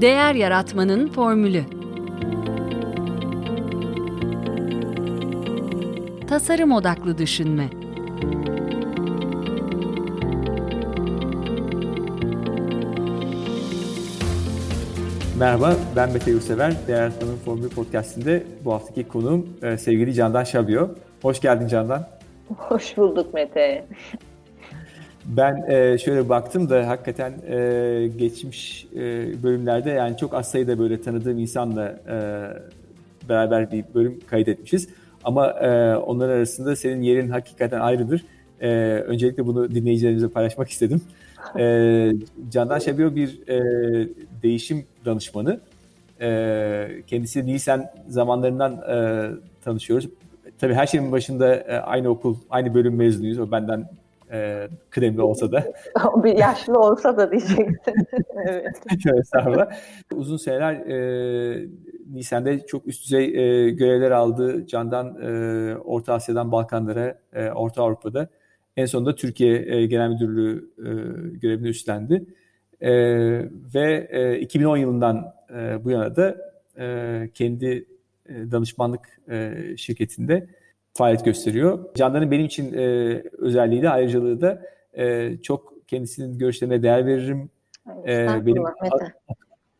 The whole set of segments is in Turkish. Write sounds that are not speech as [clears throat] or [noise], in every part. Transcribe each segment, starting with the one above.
Değer Yaratmanın Formülü Tasarım Odaklı Düşünme Merhaba, ben Mete Yursever. Değer Yaratmanın Formülü Podcast'inde bu haftaki konuğum e, sevgili Candan Şabio. Hoş geldin Candan. Hoş bulduk Mete. Ben e, şöyle baktım da hakikaten e, geçmiş e, bölümlerde yani çok az sayıda böyle tanıdığım insanla e, beraber bir bölüm kaydetmişiz. Ama e, onlar arasında senin yerin hakikaten ayrıdır. E, öncelikle bunu dinleyicilerimize paylaşmak istedim. E, Candan Şabio bir e, değişim danışmanı. E, kendisi Nisan zamanlarından e, tanışıyoruz. Tabii her şeyin başında e, aynı okul, aynı bölüm mezunuyuz. O benden e, kıdemli olsa da. [laughs] bir yaşlı olsa da diyeceksin. [laughs] evet. Estağfurullah. Uzun seneler e, Nisan'da çok üst düzey e, görevler aldı. Candan e, Orta Asya'dan Balkanlara, e, Orta Avrupa'da. En sonunda Türkiye e, Genel Müdürlüğü e, görevini üstlendi. E, ve e, 2010 yılından e, bu yana da e, kendi e, danışmanlık e, şirketinde faaliyet gösteriyor. Candan'ın benim için e, özelliği de ayrıcalığı da e, çok kendisinin görüşlerine değer veririm. E, benim ak-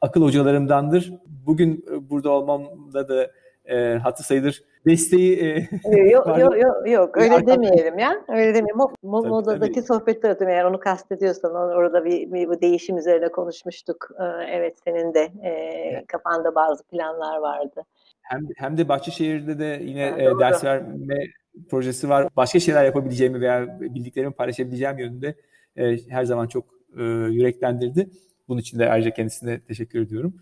akıl hocalarımdandır. Bugün burada olmamda da e, hatı sayılır. Desteği e, yok yok yok yok öyle demeyelim ya. Öyle demeyelim. Mo, tabii, modadaki tabii. sohbeti atıyorum eğer onu kastediyorsan orada bir, bir bu değişim üzerine konuşmuştuk. Ee, evet senin de e, kafanda bazı planlar vardı hem hem de Bahçeşehir'de de yine e, ders verme projesi var başka şeyler yapabileceğimi veya bildiklerimi paylaşabileceğim yönünde e, her zaman çok e, yüreklendirdi bunun için de ayrıca kendisine teşekkür ediyorum.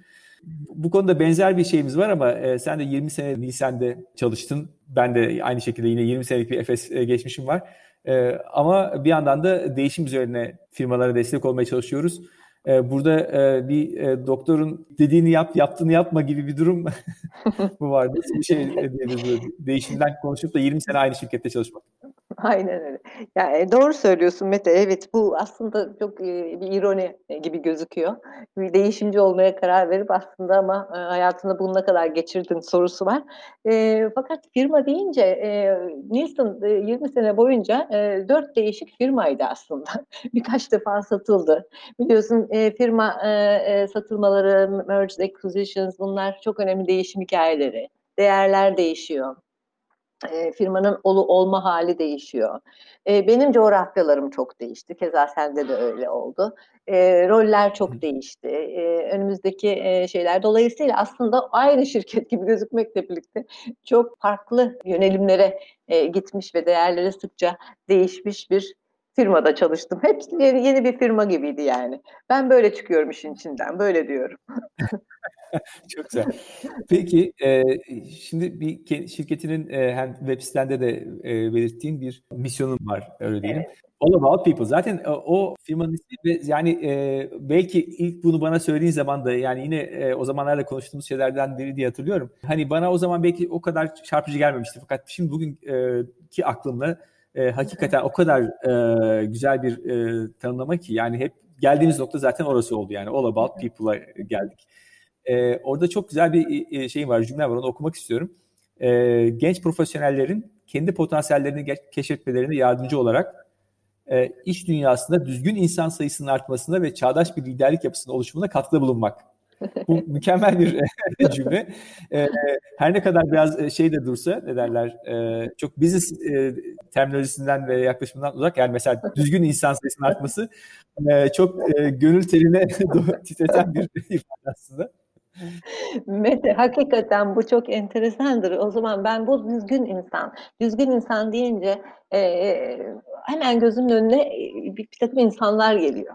Bu konuda benzer bir şeyimiz var ama e, sen de 20 sene Nisan'da çalıştın. Ben de aynı şekilde yine 20 senelik bir Efes e, geçmişim var. E, ama bir yandan da değişim üzerine firmalara destek olmaya çalışıyoruz. E, burada e, bir e, doktorun dediğini yap, yaptığını yapma gibi bir durum [laughs] bu vardı. Bir şey e, değişimden konuşup da 20 sene aynı şirkette çalışmak. [laughs] Aynen öyle. Yani doğru söylüyorsun Mete. Evet bu aslında çok bir ironi gibi gözüküyor. Bir değişimci olmaya karar verip aslında ama hayatında bununla kadar geçirdin sorusu var. E, fakat firma deyince e, Nielsen 20 sene boyunca e, 4 değişik firmaydı aslında. [laughs] Birkaç defa satıldı. Biliyorsun e, firma e, satılmaları, mergers, acquisitions bunlar çok önemli değişim hikayeleri. Değerler değişiyor e, firmanın olu olma hali değişiyor. E, benim coğrafyalarım çok değişti. Keza sende de öyle oldu. E, roller çok değişti. E, önümüzdeki e, şeyler dolayısıyla aslında aynı şirket gibi gözükmekle birlikte çok farklı yönelimlere e, gitmiş ve değerleri sıkça değişmiş bir firmada çalıştım. Hepsi yeni, yeni bir firma gibiydi yani. Ben böyle çıkıyorum işin içinden, böyle diyorum. [laughs] Çok güzel. Peki e, şimdi bir şirketinin e, hem web sitende de e, belirttiğin bir misyonun var öyle diyelim. Evet. All About People. Zaten e, o firmanın ismi ve yani e, belki ilk bunu bana söylediğin zaman da yani yine e, o zamanlarda konuştuğumuz şeylerden biri diye hatırlıyorum. Hani bana o zaman belki o kadar çarpıcı gelmemişti. Fakat şimdi bugünkü e, aklımla e, hakikaten o kadar e, güzel bir e, tanımlama ki yani hep geldiğimiz nokta zaten orası oldu yani All About People'a geldik. E, orada çok güzel bir e, şey var, cümle var onu okumak istiyorum. E, genç profesyonellerin kendi potansiyellerini keşfetmelerine yardımcı olarak e, iş dünyasında düzgün insan sayısının artmasına ve çağdaş bir liderlik yapısının oluşumuna katkıda bulunmak. Bu mükemmel bir e, [laughs] [laughs] cümle. E, her ne kadar biraz e, şey de dursa ne derler e, çok business e, terminolojisinden ve yaklaşımından uzak yani mesela düzgün insan sayısının artması e, çok e, gönül teline [laughs] titreten bir ifade aslında. Mete hakikaten bu çok enteresandır. O zaman ben bu düzgün insan, düzgün insan deyince e, hemen gözümün önüne bir, bir takım insanlar geliyor.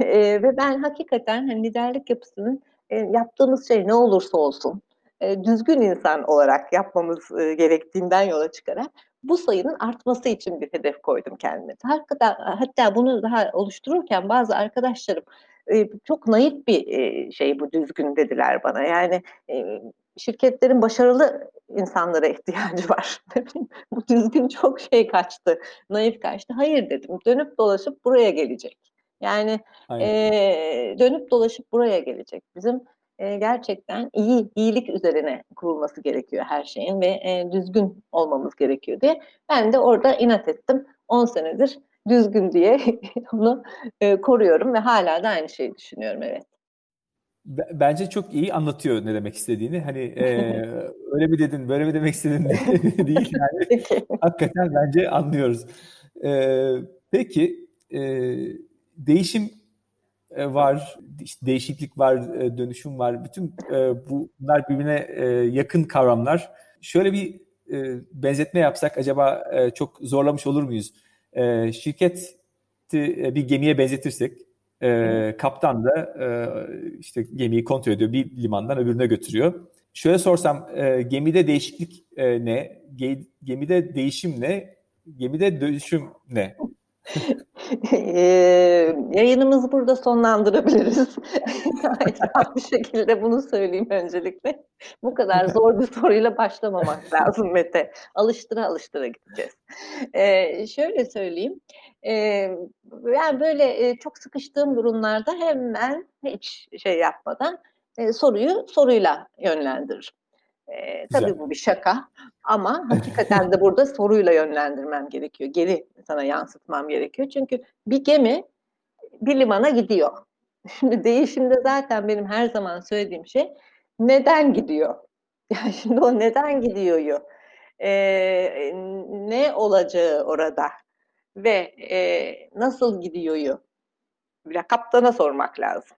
E, ve ben hakikaten hani liderlik yapısının e, yaptığımız şey ne olursa olsun e, düzgün insan olarak yapmamız e, gerektiğinden yola çıkarak bu sayının artması için bir hedef koydum kendime. Hatta, hatta bunu daha oluştururken bazı arkadaşlarım e, çok naif bir e, şey bu düzgün dediler bana. Yani e, şirketlerin başarılı insanlara ihtiyacı var. [laughs] bu düzgün çok şey kaçtı, naif kaçtı. Hayır dedim, dönüp dolaşıp buraya gelecek. Yani e, dönüp dolaşıp buraya gelecek. Bizim e, gerçekten iyi, iyilik üzerine kurulması gerekiyor her şeyin ve e, düzgün olmamız gerekiyor diye. Ben de orada inat ettim. 10 senedir düzgün diye [laughs] onu e, koruyorum ve hala da aynı şeyi düşünüyorum evet. Bence çok iyi anlatıyor ne demek istediğini. Hani e, öyle mi dedin, böyle mi demek istedin [laughs] değil yani. Hakikaten bence anlıyoruz. E, peki e, değişim e, var, değişiklik var, e, dönüşüm var. Bütün e, bunlar birbirine yakın kavramlar. Şöyle bir benzetme yapsak acaba çok zorlamış olur muyuz? Şirketi bir gemiye benzetirsek, kaptan da işte gemiyi kontrol ediyor, bir limandan öbürüne götürüyor. Şöyle sorsam, gemide değişiklik ne? Gemide değişim ne? Gemide dönüşüm ne? [laughs] yayınımızı burada sonlandırabiliriz. [laughs] bir şekilde bunu söyleyeyim öncelikle. Bu kadar zor bir soruyla başlamamak lazım Mete. Alıştıra alıştıra gideceğiz. E, şöyle söyleyeyim. E, yani böyle e, çok sıkıştığım durumlarda hemen hiç şey yapmadan e, soruyu soruyla yönlendiririm. E, tabii bu bir şaka ama hakikaten de burada soruyla yönlendirmem gerekiyor. Geri sana yansıtmam gerekiyor. Çünkü bir gemi bir limana gidiyor. [laughs] Şimdi değişimde zaten benim her zaman söylediğim şey neden gidiyor? [laughs] Yani şimdi o neden gidiyor? Ee, ne olacağı orada ve e, nasıl gidiyor? Bir kaptana sormak lazım.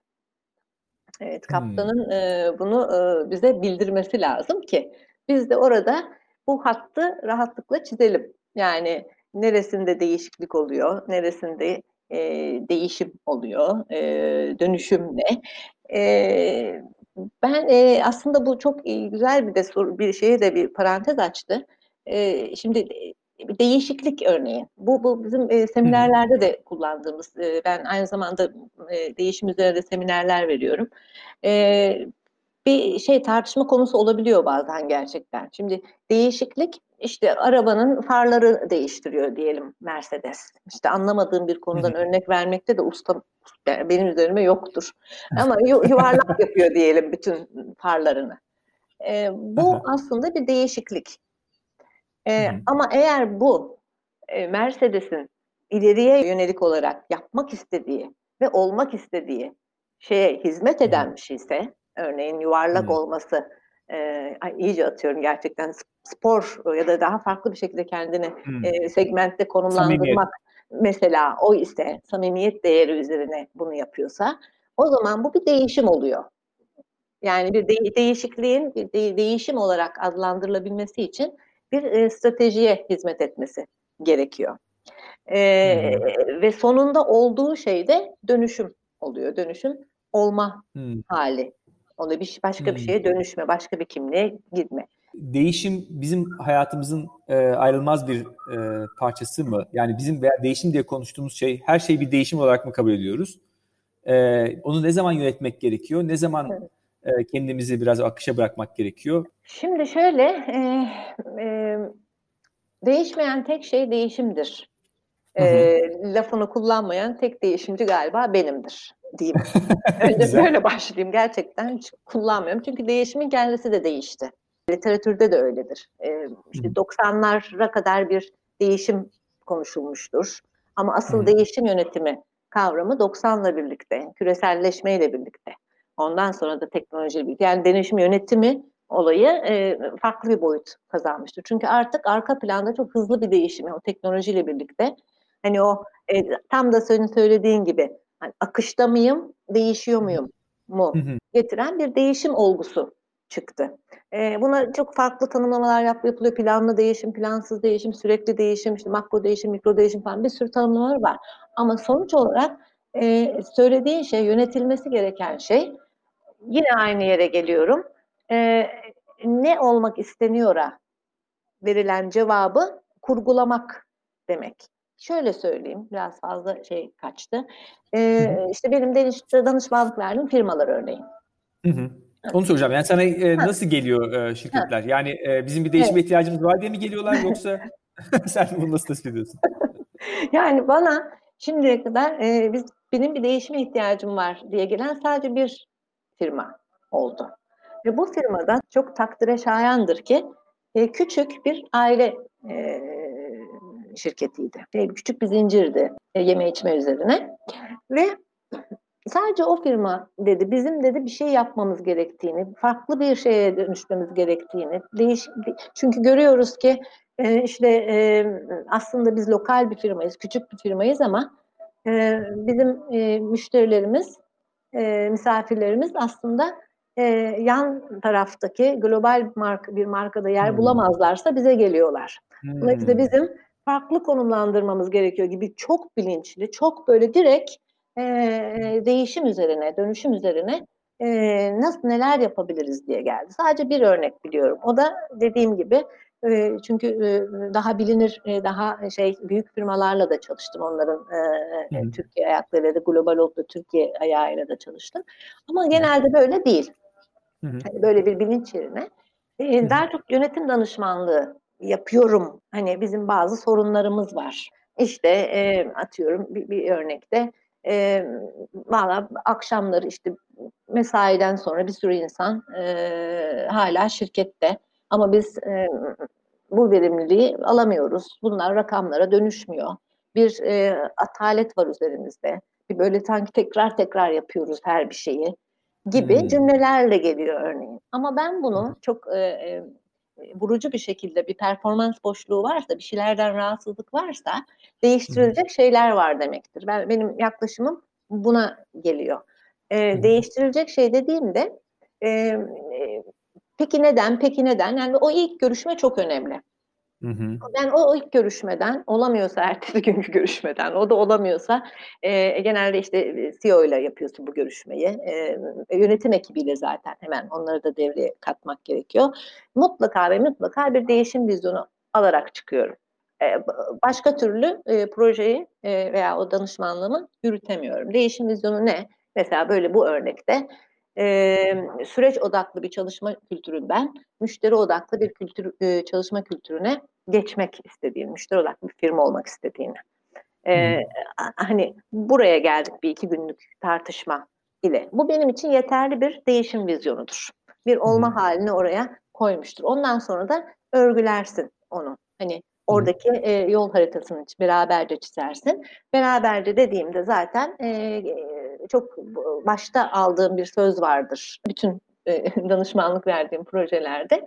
Evet, kaptanın hmm. e, bunu e, bize bildirmesi lazım ki biz de orada bu hattı rahatlıkla çizelim. Yani neresinde değişiklik oluyor, neresinde e, değişim oluyor, e, dönüşüm ne? E, ben e, aslında bu çok güzel bir de soru, bir şeye de bir parantez açtı. E, şimdi değişiklik örneği. Bu, bu bizim e, seminerlerde de kullandığımız. E, ben aynı zamanda e, değişim üzerinde seminerler veriyorum. E, bir şey tartışma konusu olabiliyor bazen gerçekten. Şimdi değişiklik işte arabanın farları değiştiriyor diyelim Mercedes. İşte anlamadığım bir konudan örnek vermekte de usta yani benim üzerime yoktur. Ama yuvarlak yapıyor diyelim bütün farlarını. E, bu aslında bir değişiklik. E, ama eğer bu e, Mercedes'in ileriye yönelik olarak yapmak istediği ve olmak istediği şeye hizmet eden bir şeyse, örneğin yuvarlak hmm. olması, e, ay, iyice atıyorum gerçekten spor ya da daha farklı bir şekilde kendini e, segmentte konumlandırmak samimiyet. mesela o ise samimiyet değeri üzerine bunu yapıyorsa o zaman bu bir değişim oluyor. Yani bir de- değişikliğin bir de- değişim olarak adlandırılabilmesi için bir e, stratejiye hizmet etmesi gerekiyor. E, Ve sonunda olduğu şey de dönüşüm oluyor. Dönüşüm olma hmm. hali. Onu bir başka hmm. bir şeye dönüşme, başka bir kimliğe gitme. Değişim bizim hayatımızın e, ayrılmaz bir e, parçası mı? Yani bizim veya değişim diye konuştuğumuz şey her şeyi bir değişim olarak mı kabul ediyoruz? E, onu ne zaman yönetmek gerekiyor? Ne zaman evet e, kendimizi biraz akışa bırakmak gerekiyor? Şimdi şöyle, e, e, değişmeyen tek şey değişimdir. E, lafını kullanmayan tek değişimci galiba benimdir diyeyim. [laughs] Önce böyle başlayayım. Gerçekten hiç kullanmıyorum. Çünkü değişimin kendisi de değişti. Literatürde de öyledir. E, işte 90'lara kadar bir değişim konuşulmuştur. Ama asıl Hı. değişim yönetimi kavramı 90'la birlikte, küreselleşmeyle birlikte Ondan sonra da teknoloji birlikte yani deneyim yönetimi olayı e, farklı bir boyut kazanmıştır. Çünkü artık arka planda çok hızlı bir değişim o teknolojiyle birlikte. Hani o e, tam da senin söylediğin gibi hani akışta mıyım, değişiyor muyum mu getiren bir değişim olgusu çıktı. E, buna çok farklı tanımlamalar yap, yapılıyor. Planlı değişim, plansız değişim, sürekli değişim, işte makro değişim, mikro değişim falan bir sürü tanımlamalar var. Ama sonuç olarak e, söylediğin şey, yönetilmesi gereken şey yine aynı yere geliyorum. E, ne olmak isteniyora verilen cevabı kurgulamak demek. Şöyle söyleyeyim, biraz fazla şey kaçtı. E, işte benim danışmanlık verdiğim firmalar örneğin. Hı hı. Onu soracağım. Yani sana e, nasıl geliyor e, şirketler? Ha. Yani e, bizim bir değişime evet. ihtiyacımız var diye mi geliyorlar yoksa [laughs] [laughs] sen bunu nasıl tespit ediyorsun? yani bana şimdiye kadar e, biz benim bir değişime ihtiyacım var diye gelen sadece bir firma oldu. Ve bu firmada çok takdire şayandır ki e, küçük bir aile e, şirketiydi. E, küçük bir zincirdi e, yeme içme üzerine. Ve sadece o firma dedi bizim dedi bir şey yapmamız gerektiğini, farklı bir şeye dönüşmemiz gerektiğini. Değiş, çünkü görüyoruz ki e, işte e, aslında biz lokal bir firmayız, küçük bir firmayız ama e, bizim e, müşterilerimiz, e, misafirlerimiz aslında e, yan taraftaki global marka, bir markada yer hmm. bulamazlarsa bize geliyorlar. Hmm. Dolayısıyla bizim farklı konumlandırmamız gerekiyor gibi çok bilinçli, çok böyle direkt e, değişim üzerine, dönüşüm üzerine e, nasıl neler yapabiliriz diye geldi. Sadece bir örnek biliyorum. O da dediğim gibi e, çünkü e, daha bilinir, e, daha şey büyük firmalarla da çalıştım. Onların e, e, Türkiye ayaklarıyla da global oldu Türkiye ayağıyla da çalıştım. Ama genelde böyle değil. Hani böyle bir bilinç yerine e, daha çok yönetim danışmanlığı yapıyorum. Hani bizim bazı sorunlarımız var. İşte e, atıyorum bir, bir örnekte e, valla akşamları işte mesaiden sonra bir sürü insan e, hala şirkette ama biz e, bu verimliliği alamıyoruz. Bunlar rakamlara dönüşmüyor. Bir e, atalet var üzerimizde. Bir böyle sanki tekrar tekrar yapıyoruz her bir şeyi gibi hmm. cümlelerle geliyor örneğin. Ama ben bunu çok e, e, vurucu bir şekilde bir performans boşluğu varsa, bir şeylerden rahatsızlık varsa değiştirilecek şeyler var demektir. Ben benim yaklaşımım buna geliyor. E, değiştirilecek şey dediğimde e, e, peki neden, peki neden? Yani o ilk görüşme çok önemli. Hı hı. Ben o ilk görüşmeden olamıyorsa ertesi [laughs] günkü görüşmeden o da olamıyorsa e, genelde işte CEO ile yapıyorsun bu görüşmeyi e, yönetim ekibiyle zaten hemen onları da devreye katmak gerekiyor. Mutlaka ve mutlaka bir değişim vizyonu alarak çıkıyorum. E, başka türlü e, projeyi e, veya o danışmanlığımı yürütemiyorum. Değişim vizyonu ne? Mesela böyle bu örnekte e, süreç odaklı bir çalışma kültüründen müşteri odaklı bir kültür e, çalışma kültürüne geçmek istediğini, müşteri odaklı bir firma olmak istediğini. E, Hani buraya geldik bir iki günlük tartışma ile. Bu benim için yeterli bir değişim vizyonudur. Bir olma halini oraya koymuştur. Ondan sonra da örgülersin onu. Hani oradaki e, yol haritasını beraberce çizersin. Beraberce dediğimde zaten e, çok başta aldığım bir söz vardır. Bütün e, [laughs] danışmanlık verdiğim projelerde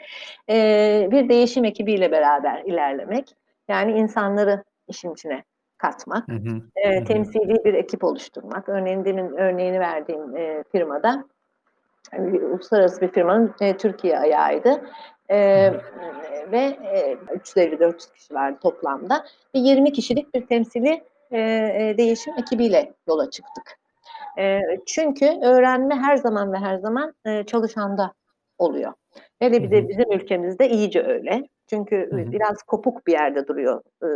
e, bir değişim ekibiyle beraber ilerlemek. Yani insanları işin içine katmak, hı hı, e, temsili bir ekip oluşturmak. Örneğin demin örneğini verdiğim e, firmada uluslararası bir firmanın e, Türkiye ayağıydı. E, ve e, 350-400 kişi vardı toplamda. Ve 20 kişilik bir temsili e, değişim ekibiyle yola çıktık. E, çünkü öğrenme her zaman ve her zaman e, çalışanda oluyor. Hele bir de bizim ülkemizde iyice öyle. Çünkü Hı-hı. biraz kopuk bir yerde duruyor e,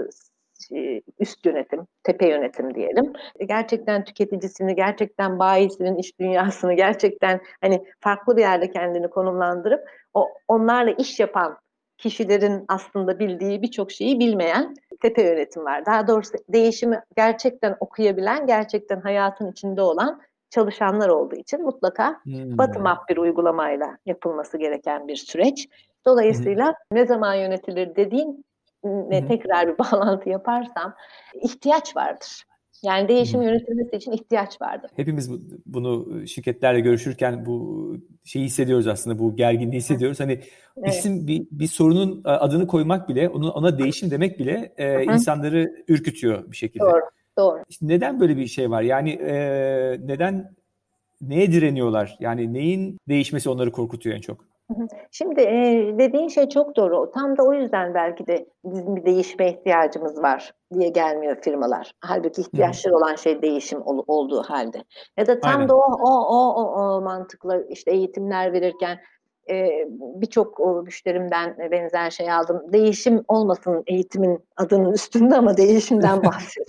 üst yönetim, tepe yönetim diyelim. Gerçekten tüketicisini, gerçekten bayisinin iş dünyasını, gerçekten hani farklı bir yerde kendini konumlandırıp o onlarla iş yapan kişilerin aslında bildiği birçok şeyi bilmeyen tepe yönetim var. Daha doğrusu değişimi gerçekten okuyabilen, gerçekten hayatın içinde olan çalışanlar olduğu için mutlaka hmm. bottom up bir uygulamayla yapılması gereken bir süreç. Dolayısıyla hmm. ne zaman yönetilir dediğin ne tekrar bir [laughs] bağlantı yaparsam ihtiyaç vardır. Yani değişim yönetilmesi için ihtiyaç vardı. Hepimiz bunu şirketlerle görüşürken bu şeyi hissediyoruz aslında bu gerginliği hissediyoruz. Hani evet. isim bir, bir sorunun adını koymak bile onu ona değişim demek bile e, insanları ürkütüyor bir şekilde. Doğru. Doğru. İşte neden böyle bir şey var? Yani e, neden neye direniyorlar? Yani neyin değişmesi onları korkutuyor en çok? Şimdi e, dediğin şey çok doğru. Tam da o yüzden belki de bizim bir değişime ihtiyacımız var diye gelmiyor firmalar. Halbuki ihtiyaçları olan şey değişim ol, olduğu halde. Ya da tam Aynen. da o, o, o, o, o mantıkla işte eğitimler verirken e, birçok müşterimden benzer şey aldım. Değişim olmasın eğitimin adının üstünde ama değişimden [laughs] bahset.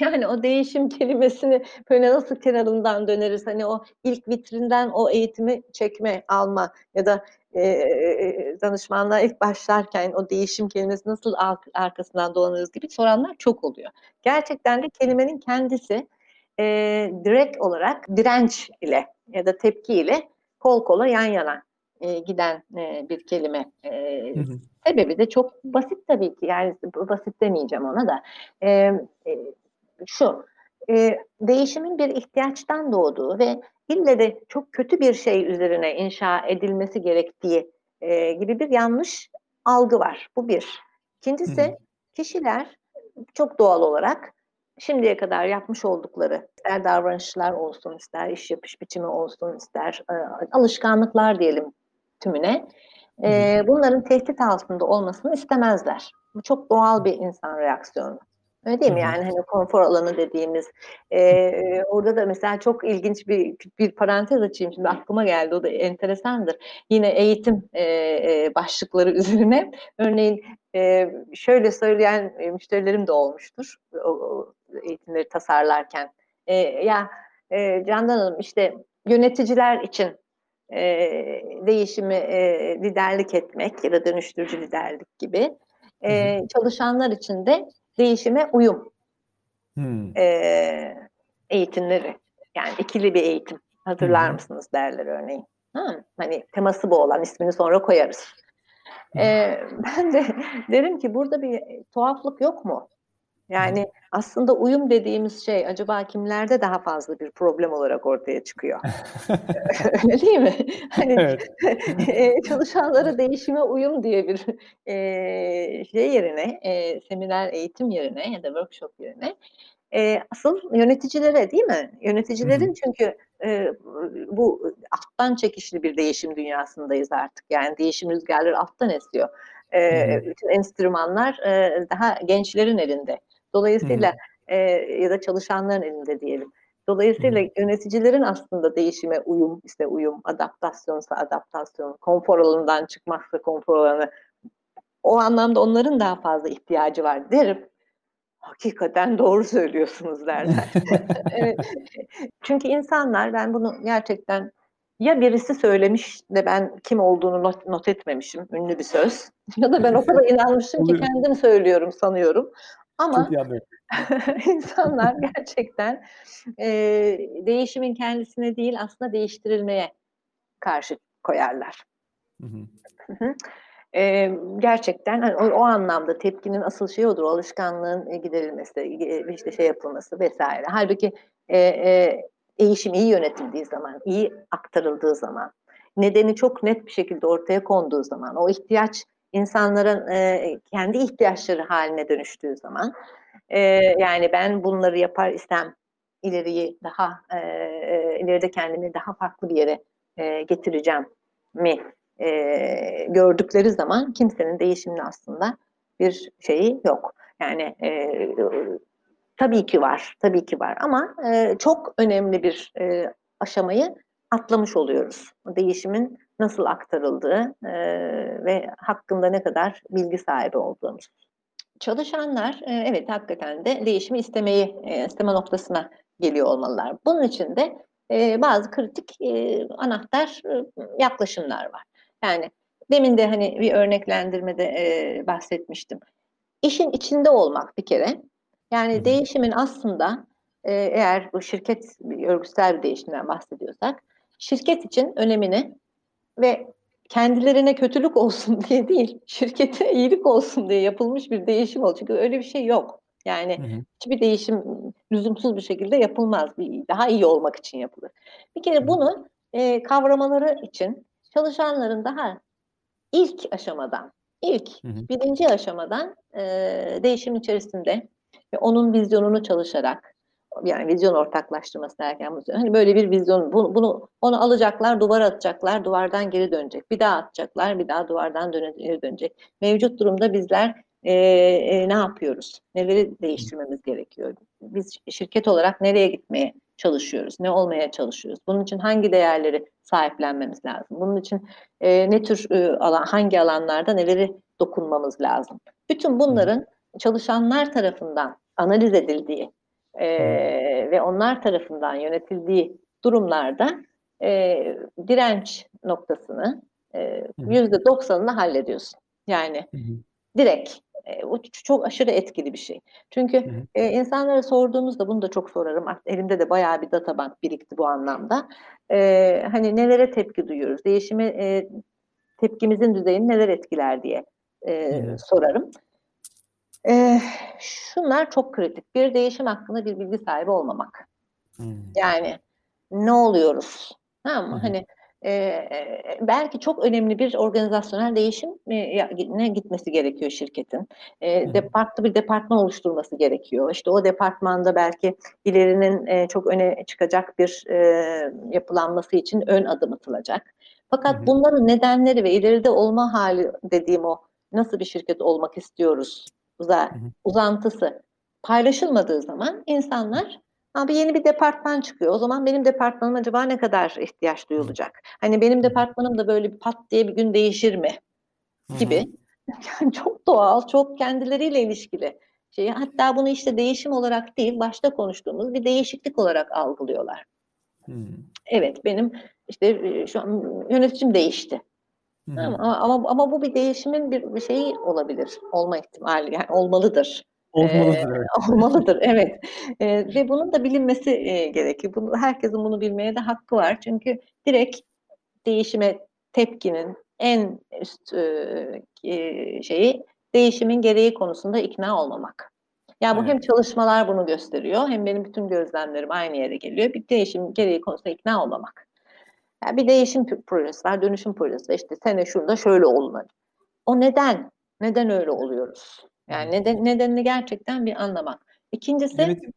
yani o değişim kelimesini böyle nasıl kenarından döneriz? Hani o ilk vitrinden o eğitimi çekme, alma ya da e, danışmanlığa ilk başlarken o değişim kelimesi nasıl arkasından dolanırız gibi soranlar çok oluyor. Gerçekten de kelimenin kendisi e, direkt olarak direnç ile ya da tepki ile kol kola yan yana e, giden e, bir kelime. E, Hı hı. sebebi de çok basit tabii ki. Yani basit demeyeceğim ona da. E, e, şu, e, değişimin bir ihtiyaçtan doğduğu ve ille de çok kötü bir şey üzerine inşa edilmesi gerektiği e, gibi bir yanlış algı var. Bu bir. İkincisi Hı hı. kişiler çok doğal olarak şimdiye kadar yapmış oldukları ister davranışlar olsun, ister iş yapış biçimi olsun, ister e, alışkanlıklar diyelim tümüne. E, bunların tehdit altında olmasını istemezler. Bu çok doğal bir insan reaksiyonu. Öyle değil mi? Hı hı. Yani hani konfor alanı dediğimiz. E, orada da mesela çok ilginç bir bir parantez açayım. Şimdi aklıma geldi. O da enteresandır. Yine eğitim e, e, başlıkları [laughs] üzerine. Örneğin e, şöyle söyleyen müşterilerim de olmuştur. O, o eğitimleri tasarlarken. E, ya e, Candan Hanım işte yöneticiler için e, değişimi e, liderlik etmek ya da dönüştürücü liderlik gibi. E, çalışanlar için de değişime uyum Hmm. e, eğitimleri. Yani ikili bir eğitim. Hatırlar hı. mısınız derler örneğin. Ha, hani teması bu olan ismini sonra koyarız. E, [laughs] ben de derim ki burada bir tuhaflık yok mu? Yani aslında uyum dediğimiz şey acaba kimlerde daha fazla bir problem olarak ortaya çıkıyor? [laughs] Öyle değil mi? Hani Evet. [laughs] e, çalışanlara değişime uyum diye bir e, şey yerine, e, seminer eğitim yerine ya da workshop yerine e, asıl yöneticilere değil mi? Yöneticilerin çünkü e, bu alttan çekişli bir değişim dünyasındayız artık. Yani değişim rüzgarları alttan esiyor. E, bütün enstrümanlar e, daha gençlerin elinde. Dolayısıyla e, ya da çalışanların elinde diyelim. Dolayısıyla yöneticilerin aslında değişime uyum, işte uyum, adaptasyonsa adaptasyon, konfor alanından çıkmazsa konfor alanı. O anlamda onların daha fazla ihtiyacı var derim. Hakikaten doğru söylüyorsunuz derler. [laughs] evet. Çünkü insanlar ben bunu gerçekten ya birisi söylemiş de ben kim olduğunu not, not etmemişim ünlü bir söz ya da ben o kadar inanmışım ki kendim söylüyorum sanıyorum. Ama [laughs] insanlar gerçekten e, değişimin kendisine değil aslında değiştirilmeye karşı koyarlar. Hı hı. Hı hı. E, gerçekten hani o, o anlamda tepkinin asıl şeyi odur, o alışkanlığın e, giderilmesi, e, işte şey yapılması vesaire. Halbuki e, e, değişim iyi yönetildiği zaman, iyi aktarıldığı zaman, nedeni çok net bir şekilde ortaya konduğu zaman, o ihtiyaç insanların e, kendi ihtiyaçları haline dönüştüğü zaman, e, yani ben bunları yapar istem ileriyi daha e, e, ileride kendimi daha farklı bir yere e, getireceğim mi e, gördükleri zaman kimsenin değişimin aslında bir şeyi yok. Yani e, tabii ki var, tabii ki var ama e, çok önemli bir e, aşamayı atlamış oluyoruz. Değişimin nasıl aktarıldığı e, ve hakkında ne kadar bilgi sahibi olduğumuz. Çalışanlar e, evet hakikaten de değişimi istemeyi e, isteme noktasına geliyor olmalılar. Bunun için de e, bazı kritik e, anahtar e, yaklaşımlar var. Yani demin de hani bir örneklendirmede e, bahsetmiştim. İşin içinde olmak bir kere. Yani değişimin aslında e, eğer bu şirket örgütsel bir değişimden bahsediyorsak şirket için önemini ve kendilerine kötülük olsun [laughs] diye değil, şirkete iyilik olsun diye yapılmış bir değişim ol. Çünkü öyle bir şey yok. Yani Hı hı. hiçbir değişim lüzumsuz bir şekilde yapılmaz. Bir, daha iyi olmak için yapılır. Bir kere bunu e, kavramaları için çalışanların daha ilk aşamadan, ilk Hı hı. birinci aşamadan e, değişim içerisinde ve onun vizyonunu çalışarak yani vizyon ortaklaştırması derken bu- hani böyle bir vizyon bunu, bunu onu alacaklar duvara atacaklar duvardan geri dönecek. Bir daha atacaklar bir daha duvardan döne, geri dönecek. Mevcut durumda bizler e, e, ne yapıyoruz? Neleri değiştirmemiz gerekiyor? Biz şirket olarak nereye gitmeye çalışıyoruz? Ne olmaya çalışıyoruz? Bunun için hangi değerleri sahiplenmemiz lazım? Bunun için e, ne tür e, alan hangi alanlarda neleri dokunmamız lazım? Bütün bunların çalışanlar tarafından analiz edildiği e, ve onlar tarafından yönetildiği durumlarda e, direnç noktasını e, yüzde doksanını hallediyorsun. Yani Hı hı. direkt E, o çok aşırı etkili bir şey. Çünkü hı hı. E, insanlara sorduğumuzda bunu da çok sorarım. Elimde de bayağı bir databank birikti bu anlamda. E, hani nelere tepki duyuyoruz? Değişime e, tepkimizin düzeyini neler etkiler diye e, sorarım. E, şunlar çok kritik. Bir değişim hakkında bir bilgi sahibi olmamak. Hmm. Yani ne oluyoruz? Tamam mı? Hmm. Hani e, belki çok önemli bir organizasyonel değişim ne gitmesi gerekiyor şirketin. E, de, farklı bir departman oluşturması gerekiyor. İşte o departmanda belki ilerinin e, çok öne çıkacak bir e, yapılanması için ön adım atılacak. Fakat hı hı. bunların nedenleri ve ileride olma hali dediğim o nasıl bir şirket olmak istiyoruz uza, uzantısı paylaşılmadığı zaman insanlar Abi yeni bir departman çıkıyor. O zaman benim departmanım acaba ne kadar ihtiyaç duyulacak? Hani benim departmanım da böyle bir pat diye bir gün değişir mi? Gibi. [laughs] Yani çok doğal, çok kendileriyle ilişkili. Şey, hatta bunu işte değişim olarak değil, başta konuştuğumuz bir değişiklik olarak algılıyorlar. Hmm. Evet, benim işte şu an yöneticim değişti. Ama, ama ama bu bir değişimin bir, bir şeyi olabilir, olma ihtimali yani olmalıdır. Olmalıdır. Ee, evet. [laughs] olmalıdır, evet. Ee, ve bunun da bilinmesi e, gerekir. Bunu, herkesin bunu bilmeye de hakkı var. Çünkü direkt değişime tepkinin en üst e, şeyi değişimin gereği konusunda ikna olmamak. Yani bu evet. hem çalışmalar bunu gösteriyor hem benim bütün gözlemlerim aynı yere geliyor. Bir değişim gereği konusunda ikna olmamak. Yani bir değişim projesi var, dönüşüm projesi var. İşte sene şurada şöyle olmalı. O neden? Neden öyle oluyoruz? Yani neden, nedenini gerçekten bir anlamak. İkincisi Yönetim,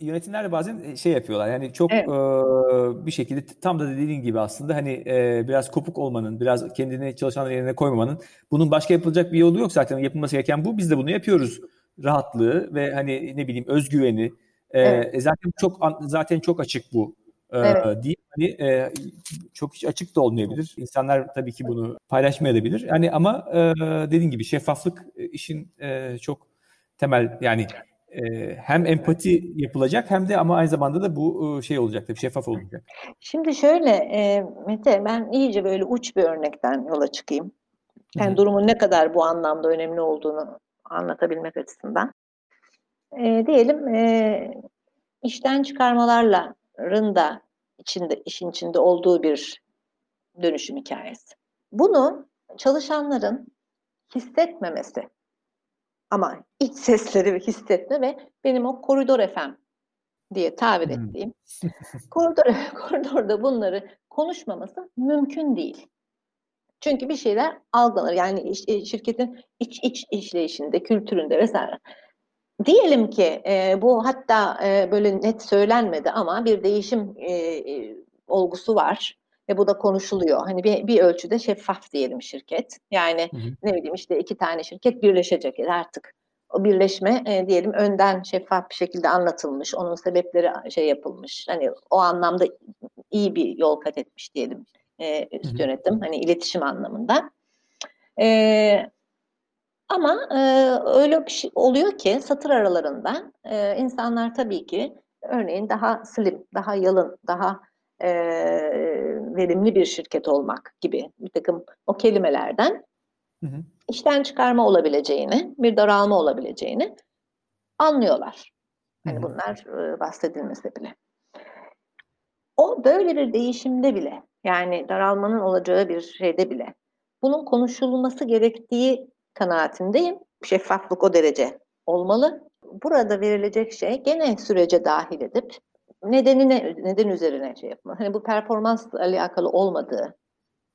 yönetimler de bazen e, şey yapıyorlar. Yani çok evet. e, bir şekilde tam da dediğin gibi aslında hani e, biraz kopuk olmanın, biraz kendini çalışanların yerine koymamanın bunun başka yapılacak bir yolu yok zaten. Yapılması gereken bu. Biz de bunu yapıyoruz. Rahatlığı ve hani ne bileyim özgüveni. E, evet. zaten çok zaten çok açık bu evet. diye hani e, çok hiç açık da olmayabilir. İnsanlar tabii ki bunu paylaşmayabilir. Yani ama e, dediğin gibi şeffaflık işin e, çok temel yani e, hem empati yapılacak hem de ama aynı zamanda da bu e, şey olacak tabii şeffaf olacak. Şimdi şöyle e, Mete ben iyice böyle uç bir örnekten yola çıkayım. Yani Hı-hı. durumun ne kadar bu anlamda önemli olduğunu anlatabilmek açısından. E, diyelim e, işten çıkarmalarla da içinde işin içinde olduğu bir dönüşüm hikayesi. Bunu çalışanların hissetmemesi ama iç sesleri hissetme ve benim o koridor efem diye tabir hmm. ettiğim koridor [laughs] koridorda bunları konuşmaması mümkün değil. Çünkü bir şeyler algılanır. Yani e, şirketin iç iç işleyişinde, kültüründe vesaire Diyelim ki e, bu hatta e, böyle net söylenmedi ama bir değişim e, e, olgusu var ve bu da konuşuluyor. Hani bir, bir ölçüde şeffaf diyelim şirket. Yani hı hı. ne bileyim işte iki tane şirket birleşecek artık. O birleşme e, diyelim önden şeffaf bir şekilde anlatılmış. Onun sebepleri şey yapılmış. Hani o anlamda iyi bir yol kat etmiş diyelim e, üst hı hı. yönetim. Hani iletişim anlamında. E, ama e, öyle bir şey oluyor ki satır aralarında e, insanlar tabii ki örneğin daha slim, daha yalın, daha e, verimli bir şirket olmak gibi bir takım o kelimelerden hı hı. işten çıkarma olabileceğini, bir daralma olabileceğini anlıyorlar. Yani bunlar e, bahsedilmese bile. O böyle bir değişimde bile yani daralmanın olacağı bir şeyde bile bunun konuşulması gerektiği kanaatindeyim. Şeffaflık o derece olmalı. Burada verilecek şey gene sürece dahil edip nedenine neden üzerine şey yapma. Hani bu performansla alakalı olmadığı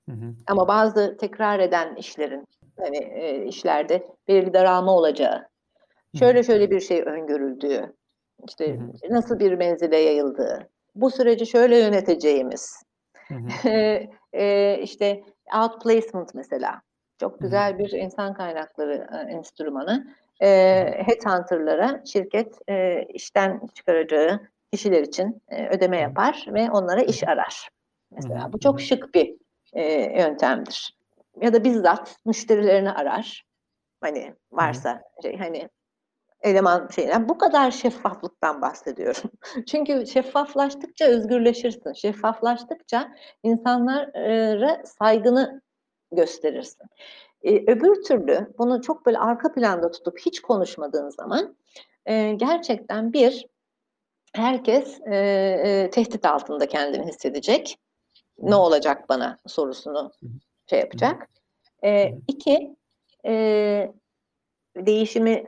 hı hı. ama bazı tekrar eden işlerin hani e, işlerde belirli daralma olacağı, şöyle şöyle bir şey öngörüldüğü, işte hı hı. nasıl bir menzile yayıldığı, bu süreci şöyle yöneteceğimiz, hı hı. [laughs] e, işte outplacement mesela. Çok güzel bir insan kaynakları e, enstrümanı. E, headhunter'lara şirket e, işten çıkaracağı kişiler için e, ödeme yapar ve onlara iş arar. Mesela bu çok şık bir e, yöntemdir. Ya da bizzat müşterilerini arar. Hani varsa şey hani eleman şeyler. Bu kadar şeffaflıktan bahsediyorum. [laughs] Çünkü şeffaflaştıkça özgürleşirsin. Şeffaflaştıkça insanlara saygını gösterirsin. E, öbür türlü bunu çok böyle arka planda tutup hiç konuşmadığın zaman e, gerçekten bir herkes e, e, tehdit altında kendini hissedecek. Ne olacak bana sorusunu şey yapacak. E, iki, e, değişimi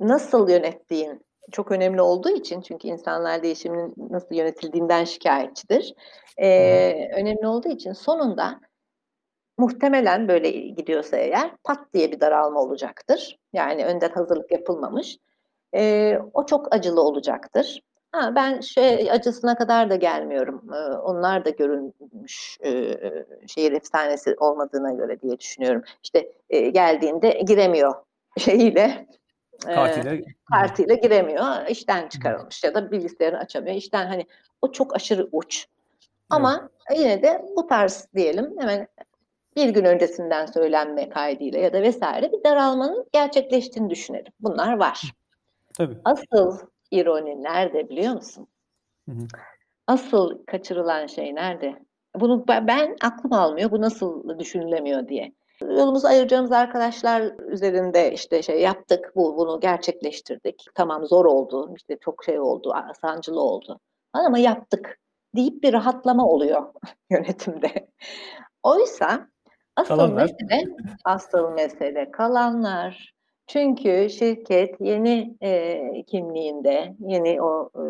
nasıl yönettiğin çok önemli olduğu için çünkü insanlar değişimin nasıl yönetildiğinden şikayetçidir. E, önemli olduğu için sonunda muhtemelen böyle gidiyorsa eğer pat diye bir daralma olacaktır. Yani önden hazırlık yapılmamış. E, o çok acılı olacaktır. Ha, ben şey acısına kadar da gelmiyorum. Ee, onlar da görünmüş e, şehir efsanesi olmadığına göre diye düşünüyorum. İşte e, geldiğinde giremiyor [laughs] şeyiyle kartıyla, e, kartıyla giremiyor. işten çıkarılmış ya da bilgisayarını açamıyor. İşten hani o çok aşırı uç. Ama evet. yine de bu tarz diyelim hemen bir gün öncesinden söylenme kaydıyla ya da vesaire bir daralmanın gerçekleştiğini düşünelim. Bunlar var. Tabii. Asıl ironi nerede biliyor musun? Hı hı. Asıl kaçırılan şey nerede? Bunu ben aklım almıyor. Bu nasıl düşünülemiyor diye. Yolumuzu ayıracağımız arkadaşlar üzerinde işte şey yaptık. Bu bunu gerçekleştirdik. Tamam zor oldu. işte çok şey oldu. Sancılı oldu. Ama yaptık deyip bir rahatlama oluyor [laughs] yönetimde. Oysa asıl kalanlar. mesele [laughs] asıl mesele kalanlar, çünkü şirket yeni e, kimliğinde, yeni o e,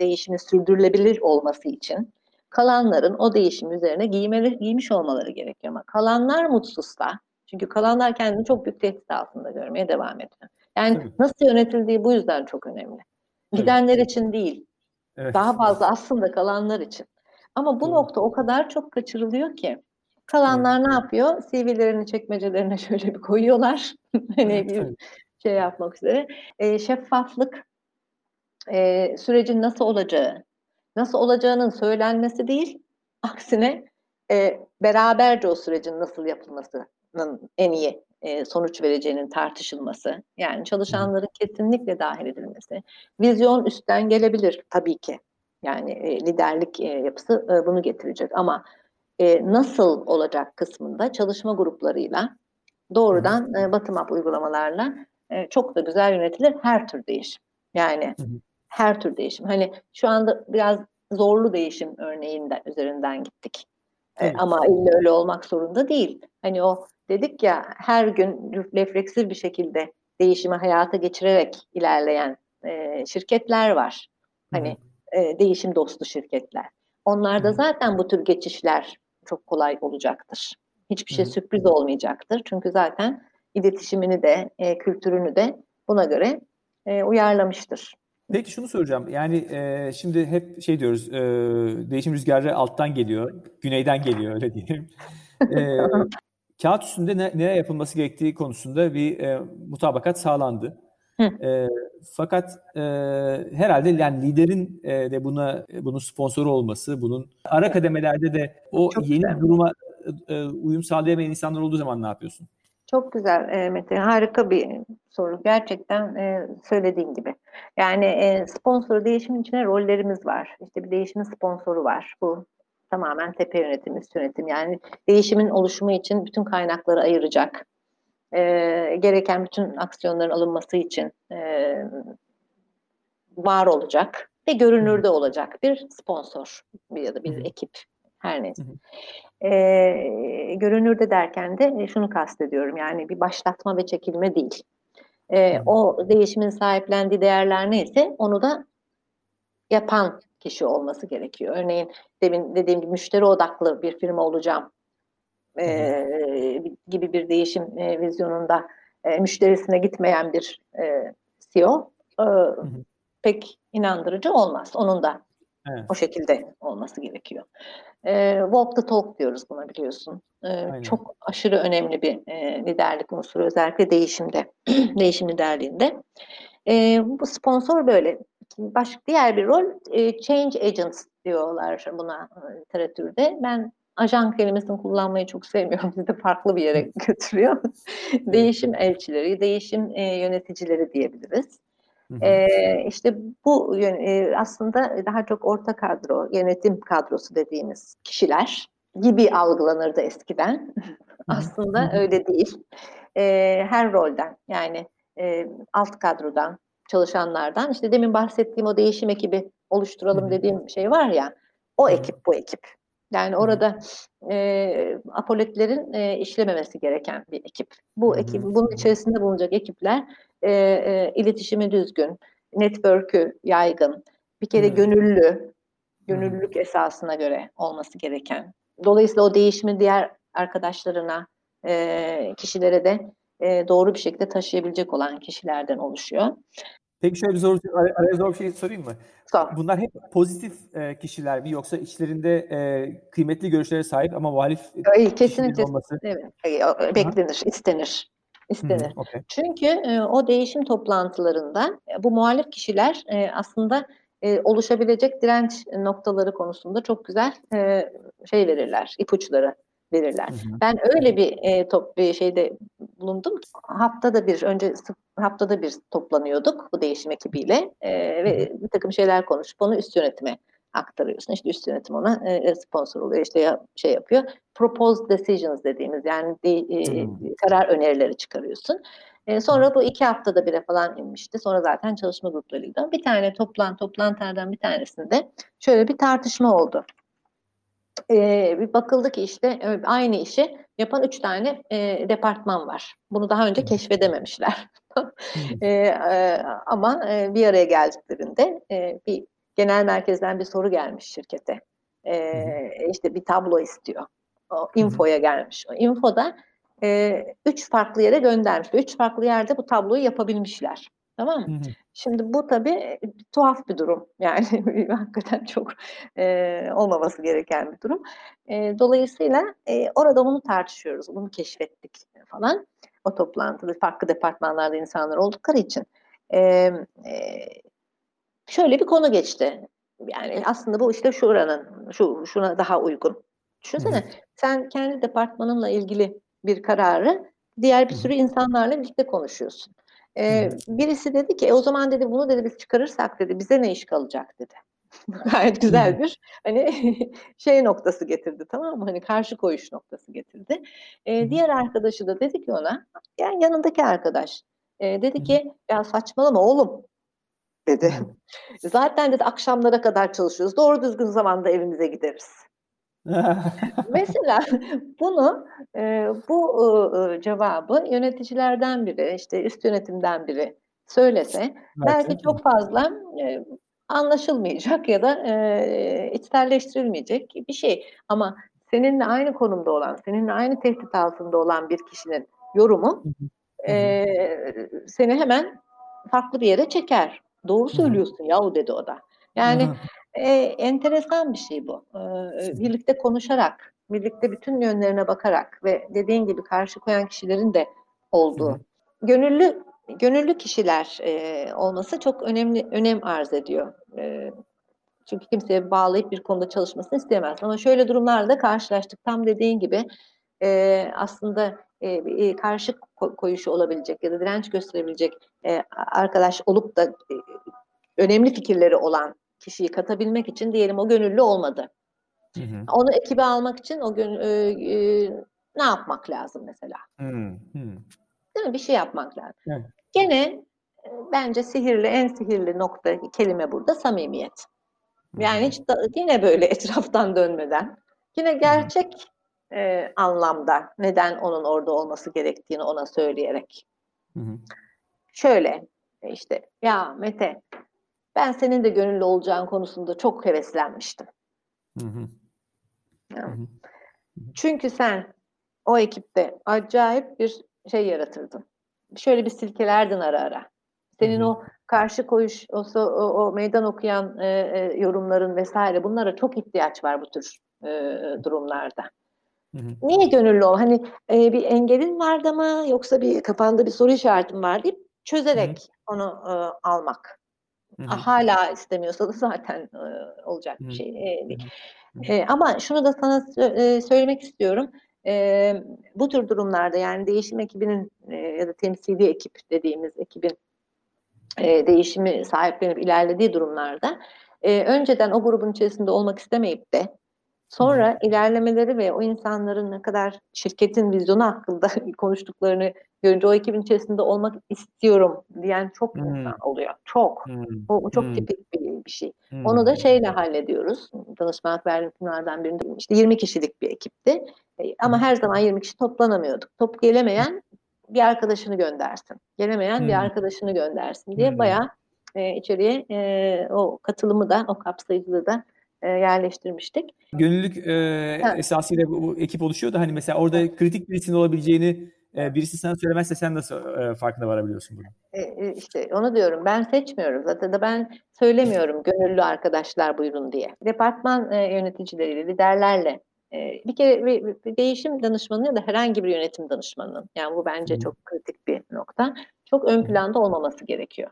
değişimi sürdürülebilir olması için kalanların o değişim üzerine giymeli, giymiş olmaları gerekiyor. Ama kalanlar mutsuzsa, çünkü kalanlar kendini çok büyük tehdit altında görmeye devam ediyor. Yani Tabii. nasıl yönetildiği bu yüzden çok önemli. Gidenler evet. için değil, evet. daha fazla aslında kalanlar için. Ama bu Tabii. nokta o kadar çok kaçırılıyor ki Kalanlar evet. ne yapıyor? CV'lerini çekmecelerine [laughs] şöyle bir koyuyorlar. [laughs] hani bir şey yapmak üzere. E, şeffaflık, e, sürecin nasıl olacağı, nasıl olacağının söylenmesi değil, aksine e, beraberce o sürecin nasıl yapılmasının en iyi e, sonuç vereceğinin tartışılması. Yani çalışanların kesinlikle dahil edilmesi. Vizyon üstten gelebilir tabii ki. Yani e, liderlik e, yapısı e, bunu getirecek ama e, nasıl olacak kısmında çalışma gruplarıyla doğrudan e, bottom up uygulamalarla e, çok da güzel yönetilir her tür değişim. Yani her tür değişim. Hani şu anda biraz zorlu değişim örneğinden üzerinden gittik. E, ama illa öyle olmak zorunda değil. Hani o dedik ya her gün refleksif bir şekilde değişimi hayata geçirerek ilerleyen e, şirketler var. Hani e, değişim dostu şirketler. Onlarda zaten bu tür geçişler çok kolay olacaktır. Hiçbir şey sürpriz olmayacaktır. Çünkü zaten iletişimini de, e, kültürünü de buna göre e, uyarlamıştır. Peki şunu soracağım. Yani e, şimdi hep şey diyoruz, e, değişim rüzgarı alttan geliyor, güneyden geliyor öyle diyelim. [laughs] E, kağıt üstünde ne, nereye yapılması gerektiği konusunda bir e, mutabakat sağlandı. E, fakat e, herhalde yani liderin e, de buna bunun sponsoru olması, bunun ara kademelerde de o Çok yeni güzel. duruma e, uyum sağlayamayan insanlar olduğu zaman ne yapıyorsun? Çok güzel e, Mete. Harika bir soru. Gerçekten e, söylediğin gibi. Yani e, sponsor değişimin içine rollerimiz var. İşte bir değişimin sponsoru var. Bu tamamen tepe yönetimi, üst yönetim. Yani değişimin oluşumu için bütün kaynakları ayıracak e, gereken bütün aksiyonların alınması için e, var olacak ve görünürde olacak bir sponsor ya da bir ekip her neyse. E, görünürde derken de şunu kastediyorum yani bir başlatma ve çekilme değil. E, o değişimin sahiplendiği değerler neyse onu da yapan kişi olması gerekiyor. Örneğin demin dediğim gibi müşteri odaklı bir firma olacağım e, gibi bir değişim e, vizyonunda e, müşterisine gitmeyen bir e, CEO e, pek inandırıcı olmaz. Onun da evet. o şekilde olması gerekiyor. E, walk the talk diyoruz buna biliyorsun. E, çok aşırı önemli bir e, liderlik unsuru özellikle değişimde, [clears throat] değişim liderliğinde. E, bu sponsor böyle. Başka diğer bir rol e, change agents diyorlar buna literatürde. Ben ajan kelimesini kullanmayı çok sevmiyorum. Bizi de farklı bir yere götürüyor. değişim elçileri, değişim e, yöneticileri diyebiliriz. E, işte bu e, aslında daha çok orta kadro, yönetim kadrosu dediğimiz kişiler gibi algılanırdı eskiden. Aslında öyle değil. E, her rolden yani e, alt kadrodan, çalışanlardan işte demin bahsettiğim o değişim ekibi oluşturalım dediğim şey var ya o ekip bu ekip. Yani orada e, apoletlerin e, işlememesi gereken bir ekip. Bu ekip, bunun içerisinde bulunacak ekipler e, e, iletişimi düzgün, network'ü yaygın, bir kere gönüllü, gönüllülük esasına göre olması gereken. Dolayısıyla o değişimi diğer arkadaşlarına, e, kişilere de e, doğru bir şekilde taşıyabilecek olan kişilerden oluşuyor. Peki şöyle bir zor, araya zor bir şey sorayım mı? Sor. Bunlar hep pozitif e, kişiler mi yoksa içlerinde e, kıymetli görüşlere sahip ama muhalif Ay, kesinlikle olması? evet, beklenir, istenir. istenir. Hı, okay. Çünkü e, o değişim toplantılarında bu muhalif kişiler e, aslında e, oluşabilecek direnç noktaları konusunda çok güzel e, şey verirler, ipuçları verirler. Hı hı. Ben öyle bir e, top bir şeyde bulundum. Haftada bir önce haftada bir toplanıyorduk bu değişim ekibiyle e, ve bir takım şeyler konuşup onu üst yönetime aktarıyorsun. İşte üst yönetim ona e, sponsor oluyor. İşte ya, şey yapıyor. Proposed decisions dediğimiz yani de, e, hmm. karar önerileri çıkarıyorsun. E, sonra bu iki haftada bire falan inmişti. Sonra zaten çalışma gruplarıydı. Bir tane toplan toplantılardan bir tanesinde şöyle bir tartışma oldu e, bir bakıldı ki işte aynı işi yapan üç tane e, departman var. Bunu daha önce keşfedememişler. [laughs] e, e, ama e, bir araya geldiklerinde e, bir genel merkezden bir soru gelmiş şirkete. E, işte bir tablo istiyor. O infoya gelmiş. O infoda e, üç farklı yere göndermiş. Üç farklı yerde bu tabloyu yapabilmişler. Tamam mı? Şimdi bu tabii tuhaf bir durum. [laughs] Yani hakikaten çok e, olmaması gereken bir durum. E, dolayısıyla e, orada bunu tartışıyoruz. Bunu keşfettik falan. O toplantıda farklı departmanlarda insanlar oldukları için. E, e, şöyle bir konu geçti. Yani aslında bu işte şuranın, şu şuna daha uygun. Düşünsene sen kendi departmanınla ilgili bir kararı diğer bir sürü insanlarla birlikte konuşuyorsun. Ee, birisi dedi ki e, o zaman dedi bunu dedi biz çıkarırsak dedi bize ne iş kalacak dedi. [laughs] Gayet güzel bir hani [laughs] şey noktası getirdi tamam mı? Hani karşı koyuş noktası getirdi. Ee, diğer arkadaşı da dedi ki ona yani yanındaki arkadaş e, dedi ki ya saçmalama oğlum dedi. Zaten dedi akşamlara kadar çalışıyoruz. Doğru düzgün zamanda evimize gideriz. [laughs] Mesela bunu e, bu e, cevabı yöneticilerden biri, işte üst yönetimden biri söylese evet. belki çok fazla e, anlaşılmayacak ya da e, içselleştirilmeyecek bir şey. Ama seninle aynı konumda olan, seninle aynı tehdit altında olan bir kişinin yorumu e, seni hemen farklı bir yere çeker. Doğru söylüyorsun yahu dedi o da. Yani e, enteresan bir şey bu. E, birlikte konuşarak, birlikte bütün yönlerine bakarak ve dediğin gibi karşı koyan kişilerin de olduğu. Hı. Gönüllü gönüllü kişiler e, olması çok önemli önem arz ediyor. E, çünkü kimseye bağlayıp bir konuda çalışmasını istemez. Ama şöyle durumlarda karşılaştık. Tam dediğin gibi e, aslında e, karşı koyuşu olabilecek ya da direnç gösterebilecek e, arkadaş olup da e, önemli fikirleri olan kişiyi katabilmek için diyelim o gönüllü olmadı. Hı hı. Onu ekibe almak için o gün e, e, ne yapmak lazım mesela? Hı hı. Değil mi? Bir şey yapmak lazım. Evet. Gene e, bence sihirli, en sihirli nokta kelime burada samimiyet. Yani hiç da, yine böyle [laughs] etraftan dönmeden, yine gerçek e, anlamda neden onun orada olması gerektiğini ona söyleyerek. Hı hı. Şöyle işte ya Mete ben senin de gönüllü olacağın konusunda çok heveslenmiştim. Hı hı. Hı hı. Çünkü sen o ekipte acayip bir şey yaratırdın. Şöyle bir silkelerdin ara ara. Senin o karşı koyuş, o, o, o meydan okuyan e, e, yorumların vesaire bunlara çok ihtiyaç var bu tür e, durumlarda. Niye gönüllü ol? Hani e, bir engelin vardı mı yoksa bir kafanda bir soru işaretin var deyip çözerek hı hı. onu e, almak. Hı-hı. Hala istemiyorsa da [laughs] zaten e, olacak bir şey e, değil. E, ama şunu da sana e, söylemek istiyorum. E, bu tür durumlarda yani değişim ekibinin e, ya da temsili ekip dediğimiz ekibin e, değişimi sahiplenip ilerlediği durumlarda e, önceden o grubun içerisinde olmak istemeyip de Sonra ilerlemeleri ve o insanların ne kadar şirketin vizyonu hakkında [laughs] konuştuklarını görünce o ekibin içerisinde olmak istiyorum diyen çok Hmm. insan oluyor. Çok. Hmm. Bu, bu çok Hmm. tipik bir, bir şey. Hmm. Onu da şeyle hallediyoruz. Danışmanlık verdiğim birinde işte 20 kişilik bir ekipti. E, Ama Hı. her zaman 20 kişi toplanamıyorduk. Top gelemeyen bir arkadaşını göndersin. Gelemeyen bir Hı. arkadaşını göndersin diye Hı. bayağı e, içeriye e, o katılımı da o kapsayıcılığı da e, yerleştirmiştik. Gönüllülük e, esasıyla bu, bu ekip oluşuyor da hani mesela orada kritik birisinin olabileceğini e, birisi sana söylemezse sen nasıl e, farkına varabiliyorsun bunu? E, e, işte onu diyorum ben seçmiyorum zaten de ben söylemiyorum [laughs] gönüllü arkadaşlar buyurun diye. Departman e, yöneticileriyle, liderlerle e, bir kere bir, bir değişim danışmanı ya da herhangi bir yönetim danışmanının yani bu bence çok kritik bir nokta. Çok ön planda olmaması gerekiyor.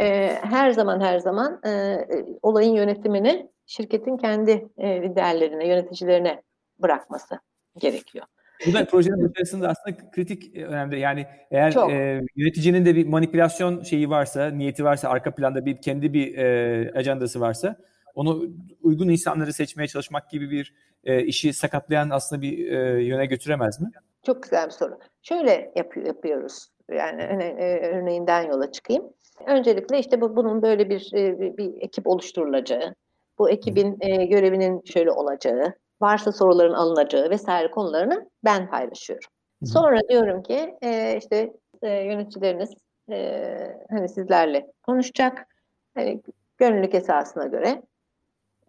E, her zaman her zaman e, e, olayın yönetimini şirketin kendi e, liderlerine, yöneticilerine bırakması gerekiyor. Bu da projenin başarısında aslında kritik e, önemli. Yani eğer Çok. e, yöneticinin de bir manipülasyon şeyi varsa, niyeti varsa, arka planda bir kendi bir e, ajandası varsa onu uygun insanları seçmeye çalışmak gibi bir e, işi sakatlayan aslında bir e, yöne götüremez mi? Çok güzel bir soru. Şöyle yapıyor, yapıyoruz. Yani hani, e, örneğinden yola çıkayım. Öncelikle işte bu, bunun böyle bir, e, bir, bir ekip oluşturulacağı, bu ekibin e, görevinin şöyle olacağı, varsa soruların alınacağı vesaire konularını ben paylaşıyorum. Sonra diyorum ki e, işte e, yöneticileriniz e, hani sizlerle konuşacak. Hani gönüllülük esasına göre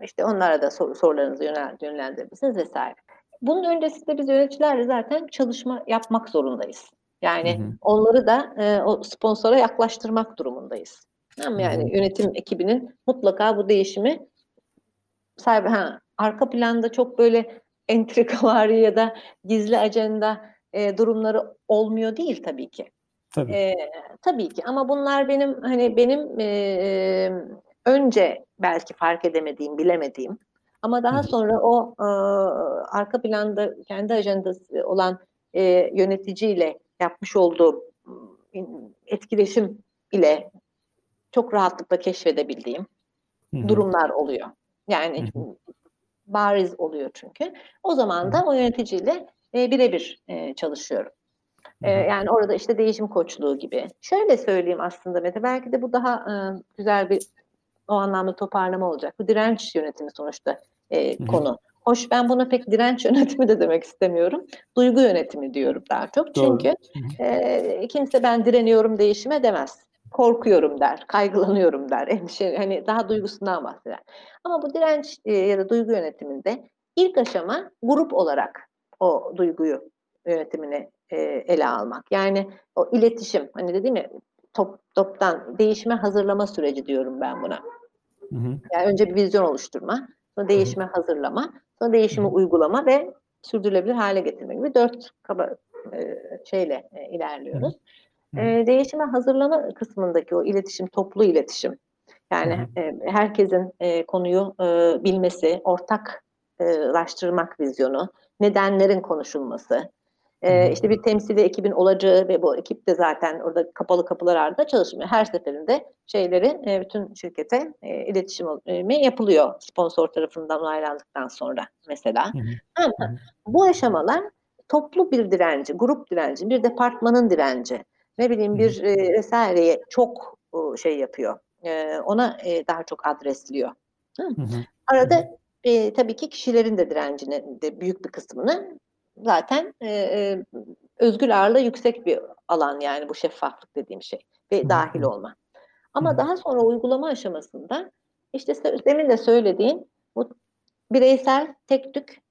işte onlara da soru, sorularınızı yönel, yönlendirebilirsiniz vesaire. Bunun öncesinde biz yöneticilerle zaten çalışma yapmak zorundayız. Yani Hı hı. onları da e, o sponsora yaklaştırmak durumundayız. Tamam mı? Hı Yani hı. yönetim ekibinin mutlaka bu değişimi sahibi, ha, arka planda çok böyle entrikavari ya da gizli ajanda e, durumları olmuyor değil tabii ki. Tabii. E, tabii ki ama bunlar benim hani benim e, önce belki fark edemediğim, bilemediğim ama daha hı. sonra o e, arka planda kendi ajandası olan e, yöneticiyle yapmış olduğum m, etkileşim ile çok rahatlıkla keşfedebildiğim Hı hı. durumlar oluyor. Yani Hı bariz oluyor çünkü. O zaman da o yöneticiyle e, birebir e, çalışıyorum. E, yani orada işte değişim koçluğu gibi. Şöyle söyleyeyim aslında Mete, belki de bu daha e, güzel bir o anlamda toparlama olacak. Bu direnç yönetimi sonuçta e, Hı hı. konu. Hoş ben buna pek direnç [laughs] yönetimi de demek istemiyorum. Duygu yönetimi diyorum daha çok. Doğru. Çünkü e, kimse ben direniyorum değişime demez. Korkuyorum der, kaygılanıyorum der, [laughs] endişe, hani daha duygusundan bahseder. Ama bu direnç e, ya da duygu yönetiminde ilk aşama grup olarak o duyguyu yönetimini e, ele almak. Yani o iletişim, hani dedim ya top, toptan değişime hazırlama süreci diyorum ben buna. Hı hı. Yani önce bir vizyon oluşturma, sonra değişime hazırlama, sonra değişimi uygulama ve sürdürülebilir hale getirme gibi dört kaba e, şeyle e, ilerliyoruz. E, değişime hazırlama kısmındaki o iletişim, toplu iletişim, yani e, herkesin e, konuyu e, bilmesi, ortaklaştırmak vizyonu, nedenlerin konuşulması, E, hı. işte bir temsili ekibin olacağı ve bu ekip de zaten orada kapalı kapılar ardında çalışmıyor. Her seferinde şeyleri bütün şirkete e, iletişimi yapılıyor sponsor tarafından onaylandıktan sonra mesela. Hı hı. Ama Hı bu aşamalar toplu bir direnci, grup direnci, bir departmanın direnci, ne bileyim bir e, vesaireye çok e, şey yapıyor. E, ona e, daha çok adresliyor. Hı. Hı hı. Hı hı. Arada e, tabii ki kişilerin de direncini de büyük bir kısmını zaten e, özgür ağırlığı yüksek bir alan yani bu şeffaflık dediğim şey ve dahil olma. Ama daha sonra uygulama aşamasında işte demin de söylediğin bu bireysel tek tük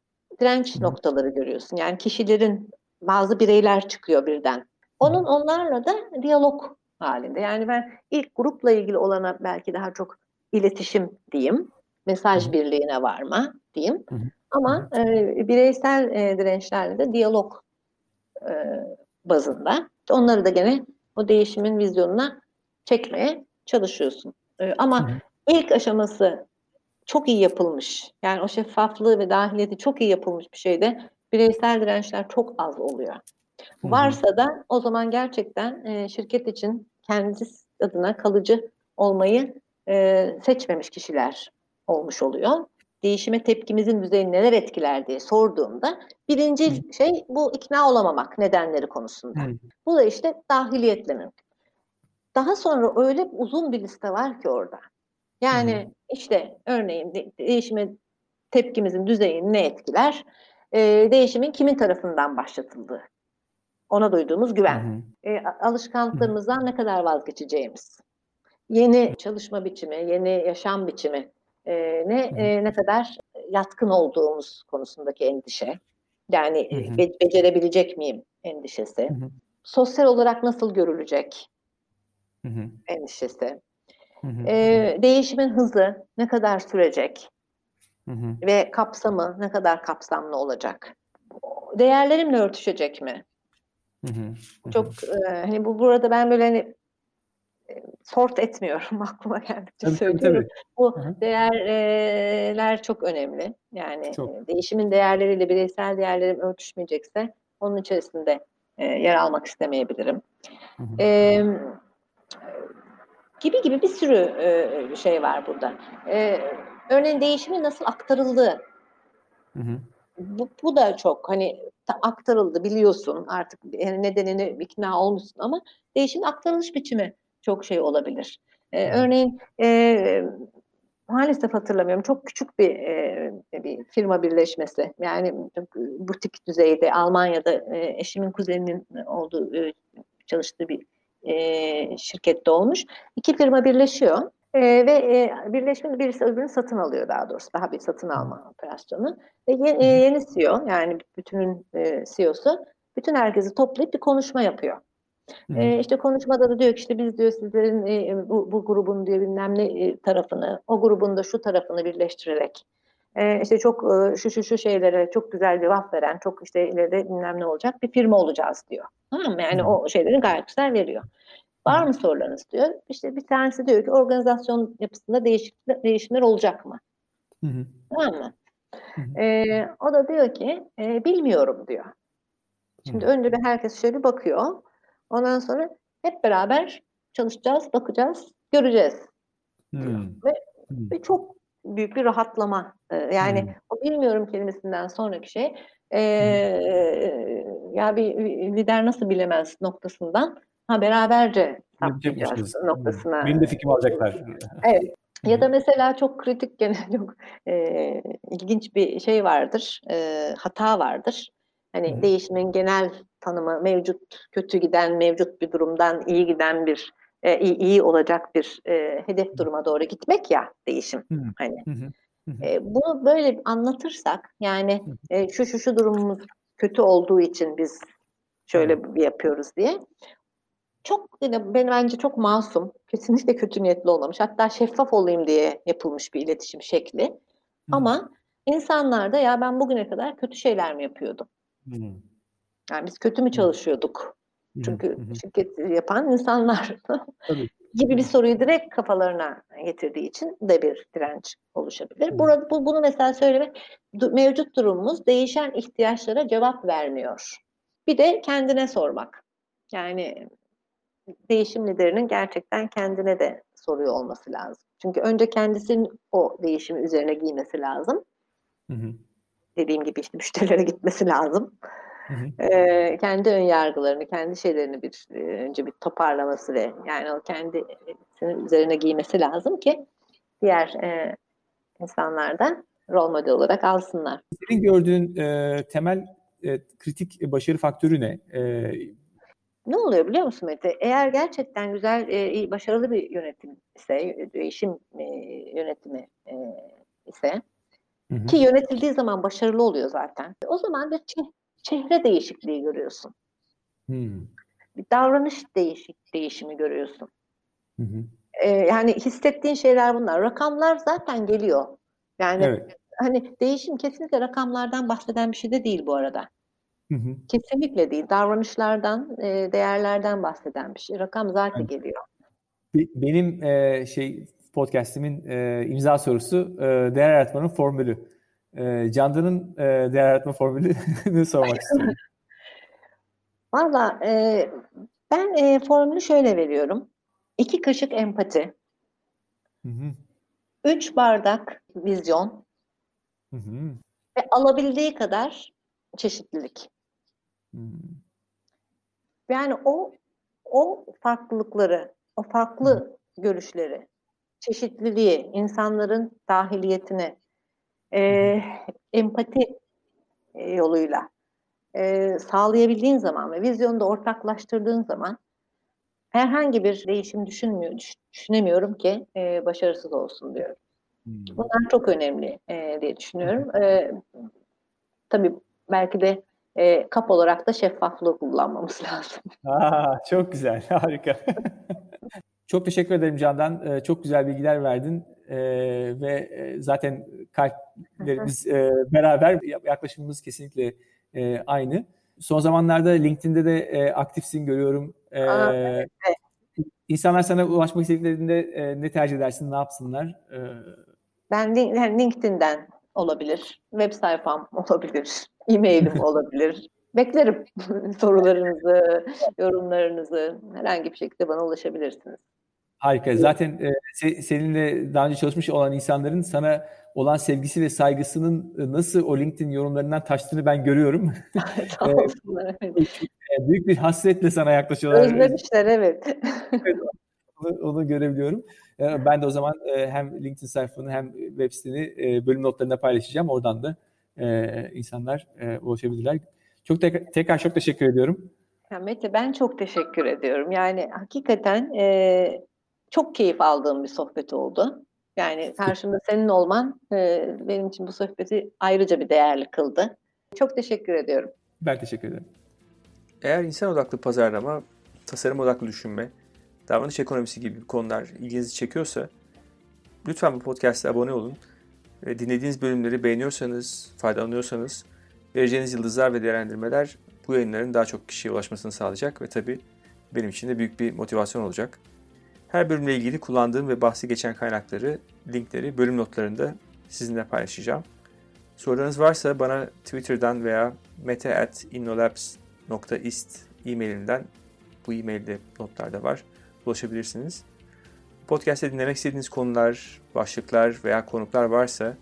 direnç noktaları görüyorsun. Yani kişilerin bazı bireyler çıkıyor birden. Onun onlarla da diyalog halinde. Yani ben ilk grupla ilgili olana belki daha çok iletişim diyeyim. Mesaj birliğine varma diyeyim. Ama e, bireysel e, dirençlerle de diyalog e, bazında. Onları da gene o değişimin vizyonuna çekmeye çalışıyorsun. E, ama hı. ilk aşaması çok iyi yapılmış. Yani o şeffaflığı ve dahiliyeti çok iyi yapılmış bir şeyde bireysel dirençler çok az oluyor. Hı. Varsa da o zaman gerçekten e, şirket için kendisi adına kalıcı olmayı e, seçmemiş kişiler olmuş oluyor. Değişime tepkimizin düzeyini neler etkiler diye sorduğumda birinci şey bu ikna olamamak nedenleri konusunda. Hı. Bu da işte dahiliyetle mümkün. Daha sonra öyle uzun bir liste var ki orada. Yani Hı. işte örneğin de, değişime tepkimizin düzeyini ne etkiler? Ee, değişimin kimin tarafından başlatıldığı. Ona duyduğumuz güven. Hı hı. E, alışkanlıklarımızdan ne kadar vazgeçeceğimiz. Yeni çalışma biçimi, yeni yaşam biçimi e, ne e, ne kadar yatkın olduğumuz konusundaki endişe. Yani hı hı. Be- becerebilecek miyim endişesi. Hı hı. Sosyal olarak nasıl görülecek hı hı. endişesi. Hı hı. E, değişimin hızı ne kadar sürecek hı hı. ve kapsamı ne kadar kapsamlı olacak. Değerlerimle örtüşecek mi? Hı hı. Çok e, hani bu burada ben böyle hani sort etmiyorum [laughs] aklıma geldikçe tabii, söylüyorum. Tabii. Bu Hı-hı. değerler çok önemli. Yani çok. değişimin değerleriyle bireysel değerlerim örtüşmeyecekse onun içerisinde e, yer almak istemeyebilirim. E, gibi gibi bir sürü e, şey var burada. E, örneğin değişimin nasıl. Hı hı. Bu, bu da çok hani aktarıldı biliyorsun artık nedenini ikna olmuşsun ama değişimin aktarılış biçimi çok şey olabilir. Ee, örneğin e, maalesef hatırlamıyorum çok küçük bir e, bir firma birleşmesi yani butik düzeyde Almanya'da e, eşimin kuzeninin olduğu e, çalıştığı bir e, şirkette olmuş. İki firma birleşiyor. E, ve e, birleşmenin birisi öbürünü satın alıyor daha doğrusu. Daha bir satın alma operasyonu. Ve ye, e, yeni CEO yani bütünün e, CEO'su bütün herkesi toplayıp bir konuşma yapıyor. E, işte konuşmada da diyor ki işte biz diyor sizlerin e, bu, bu grubun diyor bilmem ne e, tarafını, o grubun da şu tarafını birleştirerek e, işte çok e, şu şu şu şeylere çok güzel cevap veren, çok işte ileride bilmem ne olacak bir firma olacağız diyor. Tamam mı? Yani o şeyleri gayet güzel veriyor. Var mı sorularınız diyor. İşte bir tanesi diyor ki organizasyon yapısında değişik, değişimler olacak mı? Hı hı. Tamam mı? Hı hı. E, o da diyor ki e, bilmiyorum diyor. Şimdi hı. önce bir herkes şöyle bir bakıyor. Ondan sonra hep beraber çalışacağız, bakacağız, göreceğiz. Hmm. Ve, hmm. ve çok büyük bir rahatlama. Yani hmm. o bilmiyorum kelimesinden sonraki şey e, hmm. ya bir lider nasıl bilemez noktasından ha beraberce yapacağız noktasına. Benim de fikrimi alacaklar. [laughs] Evet. Ya da mesela çok kritik gene [laughs] çok e, ilginç bir şey vardır, e, hata vardır. Hani Hı. değişimin genel tanımı mevcut kötü giden, mevcut bir durumdan iyi giden bir e, iyi, iyi olacak bir e, hedef duruma doğru gitmek ya değişim. Hı. Hani hı. E, bunu böyle anlatırsak yani e, şu şu şu durumumuz kötü olduğu için biz şöyle bir yapıyoruz diye. Çok yine ben bence çok masum, kesinlikle kötü niyetli olmamış. Hatta şeffaf olayım diye yapılmış bir iletişim şekli. Ama insanlar da ya ben bugüne kadar kötü şeyler mi yapıyordum? Hmm. Yani biz kötü mü çalışıyorduk? Çünkü şirket yapan insanlar [laughs] gibi bir soruyu direkt kafalarına getirdiği için de bir direnç oluşabilir. Burada bu, bunu mesela söylemek mevcut durumumuz değişen ihtiyaçlara cevap vermiyor. Bir de kendine sormak. Yani değişim liderinin gerçekten kendine de soruyor olması lazım. Çünkü önce kendisinin o değişimi üzerine giymesi lazım. Hı hı dediğim gibi işte [laughs] müşterilere gitmesi lazım. Hı hı. Kendi ön yargılarını, kendi şeylerini bir önce bir toparlaması ve yani o kendi üzerine giymesi lazım ki diğer e, insanlardan rol model olarak alsınlar. Senin gördüğün e, temel e, kritik başarı faktörü ne? E, ne oluyor biliyor musun Mete? Eğer gerçekten güzel, e, başarılı bir yönetim ise, değişim e, yönetimi e, ise Hı Ki yönetildiği zaman başarılı oluyor zaten. O zaman bir çeh- çehre değişikliği görüyorsun. Hı. Bir davranış değişik değişimi görüyorsun. Hı hı. Ee, yani hissettiğin şeyler bunlar. Rakamlar zaten geliyor. Yani evet. hani değişim kesinlikle rakamlardan bahseden bir şey de değil bu arada. Hı hı. Kesinlikle değil. Davranışlardan, e, değerlerden bahseden bir şey. Rakam zaten evet. geliyor. Benim e, şey podcast'imin e, imza sorusu e, değer yaratmanın formülü. E, Candan'ın e, değer yaratma formülünü [laughs] sormak [laughs] istiyorum. Valla e, ben e, formülü şöyle veriyorum. İki kaşık empati. Hı hı. Üç bardak vizyon. Hı hı. Ve alabildiği kadar çeşitlilik. Hmm. Yani o o farklılıkları, o farklı görüşleri, çeşitliliği, insanların dahiliyetini, eee, empati, eee, yoluyla, eee, sağlayabildiğin zaman ve vizyonu da ortaklaştırdığın zaman herhangi bir değişim düşünmüyor düş düşünemiyorum ki, eee, başarısız olsun diyorum. Hımm. Bunlar çok önemli, eee, diye düşünüyorum. Eee, tabii belki de, eee, kap olarak da şeffaflığı kullanmamız [laughs] lazım. A! Çok güzel, harika. [laughs] Çok teşekkür ederim Candan. Eee, çok güzel bilgiler verdin, eee, ve, eee, zaten kalplerimiz, eee, beraber ya yaklaşımımız kesinlikle, eee, aynı. Son zamanlarda LinkedIn'de de, eee, aktifsin görüyorum. A! Eee, Evet, insanlar sana ulaşmak istediklerinde, eee, ne tercih edersin, ne yapsınlar? Eee Ben LinkedIn'den olabilir, web sayfam [laughs] olabilir, e-mail'im olabilir. Beklerim [laughs] sorularınızı, yorumlarınızı. Herhangi bir şekilde bana ulaşabilirsiniz. Harika. Zaten, se seninle daha önce çalışmış olan insanların sana olan sevgisi ve saygısının, ııı, nasıl o LinkedIn yorumlarından taştığını ben görüyorum. [laughs] Evet. eee, büyük bir hasretle sana yaklaşıyorlar. Özlemişler, evet. [laughs] Evet, onu onu görebiliyorum. Ben de o zaman, hem LinkedIn sayfanı hem web siteni, bölüm notlarında paylaşacağım. Oradan da, insanlar, ulaşabilirler. Çok tek tekrar çok teşekkür ediyorum. Ya Mete, ben çok teşekkür ediyorum. Yani hakikaten, eee, çok keyif aldığım bir sohbet oldu. Yani karşımda senin olman, eee, benim için bu sohbeti ayrıca bir değerli kıldı. Çok teşekkür ediyorum. Ben teşekkür ederim. Eğer insan odaklı pazarlama, tasarım odaklı düşünme, davranış ekonomisi gibi konular ilginizi çekiyorsa lütfen bu podcast'e abone olun. Ve dinlediğiniz bölümleri beğeniyorsanız, faydalanıyorsanız vereceğiniz yıldızlar ve değerlendirmeler bu yayınların daha çok kişiye ulaşmasını sağlayacak ve tabii benim için de büyük bir motivasyon olacak. Her bölümle ilgili kullandığım ve bahsi geçen kaynakları, linkleri bölüm notlarında sizinle paylaşacağım. Sorularınız varsa bana Twitter'dan veya mete.innolabs.ist e-mailinden bu e-mailde notlarda var. Ulaşabilirsiniz. Podcast'te dinlemek istediğiniz konular, başlıklar veya konuklar varsa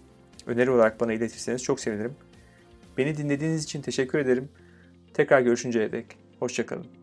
öneri olarak bana iletirseniz çok sevinirim. Beni dinlediğiniz için teşekkür ederim. Tekrar görüşünceye dek hoşçakalın.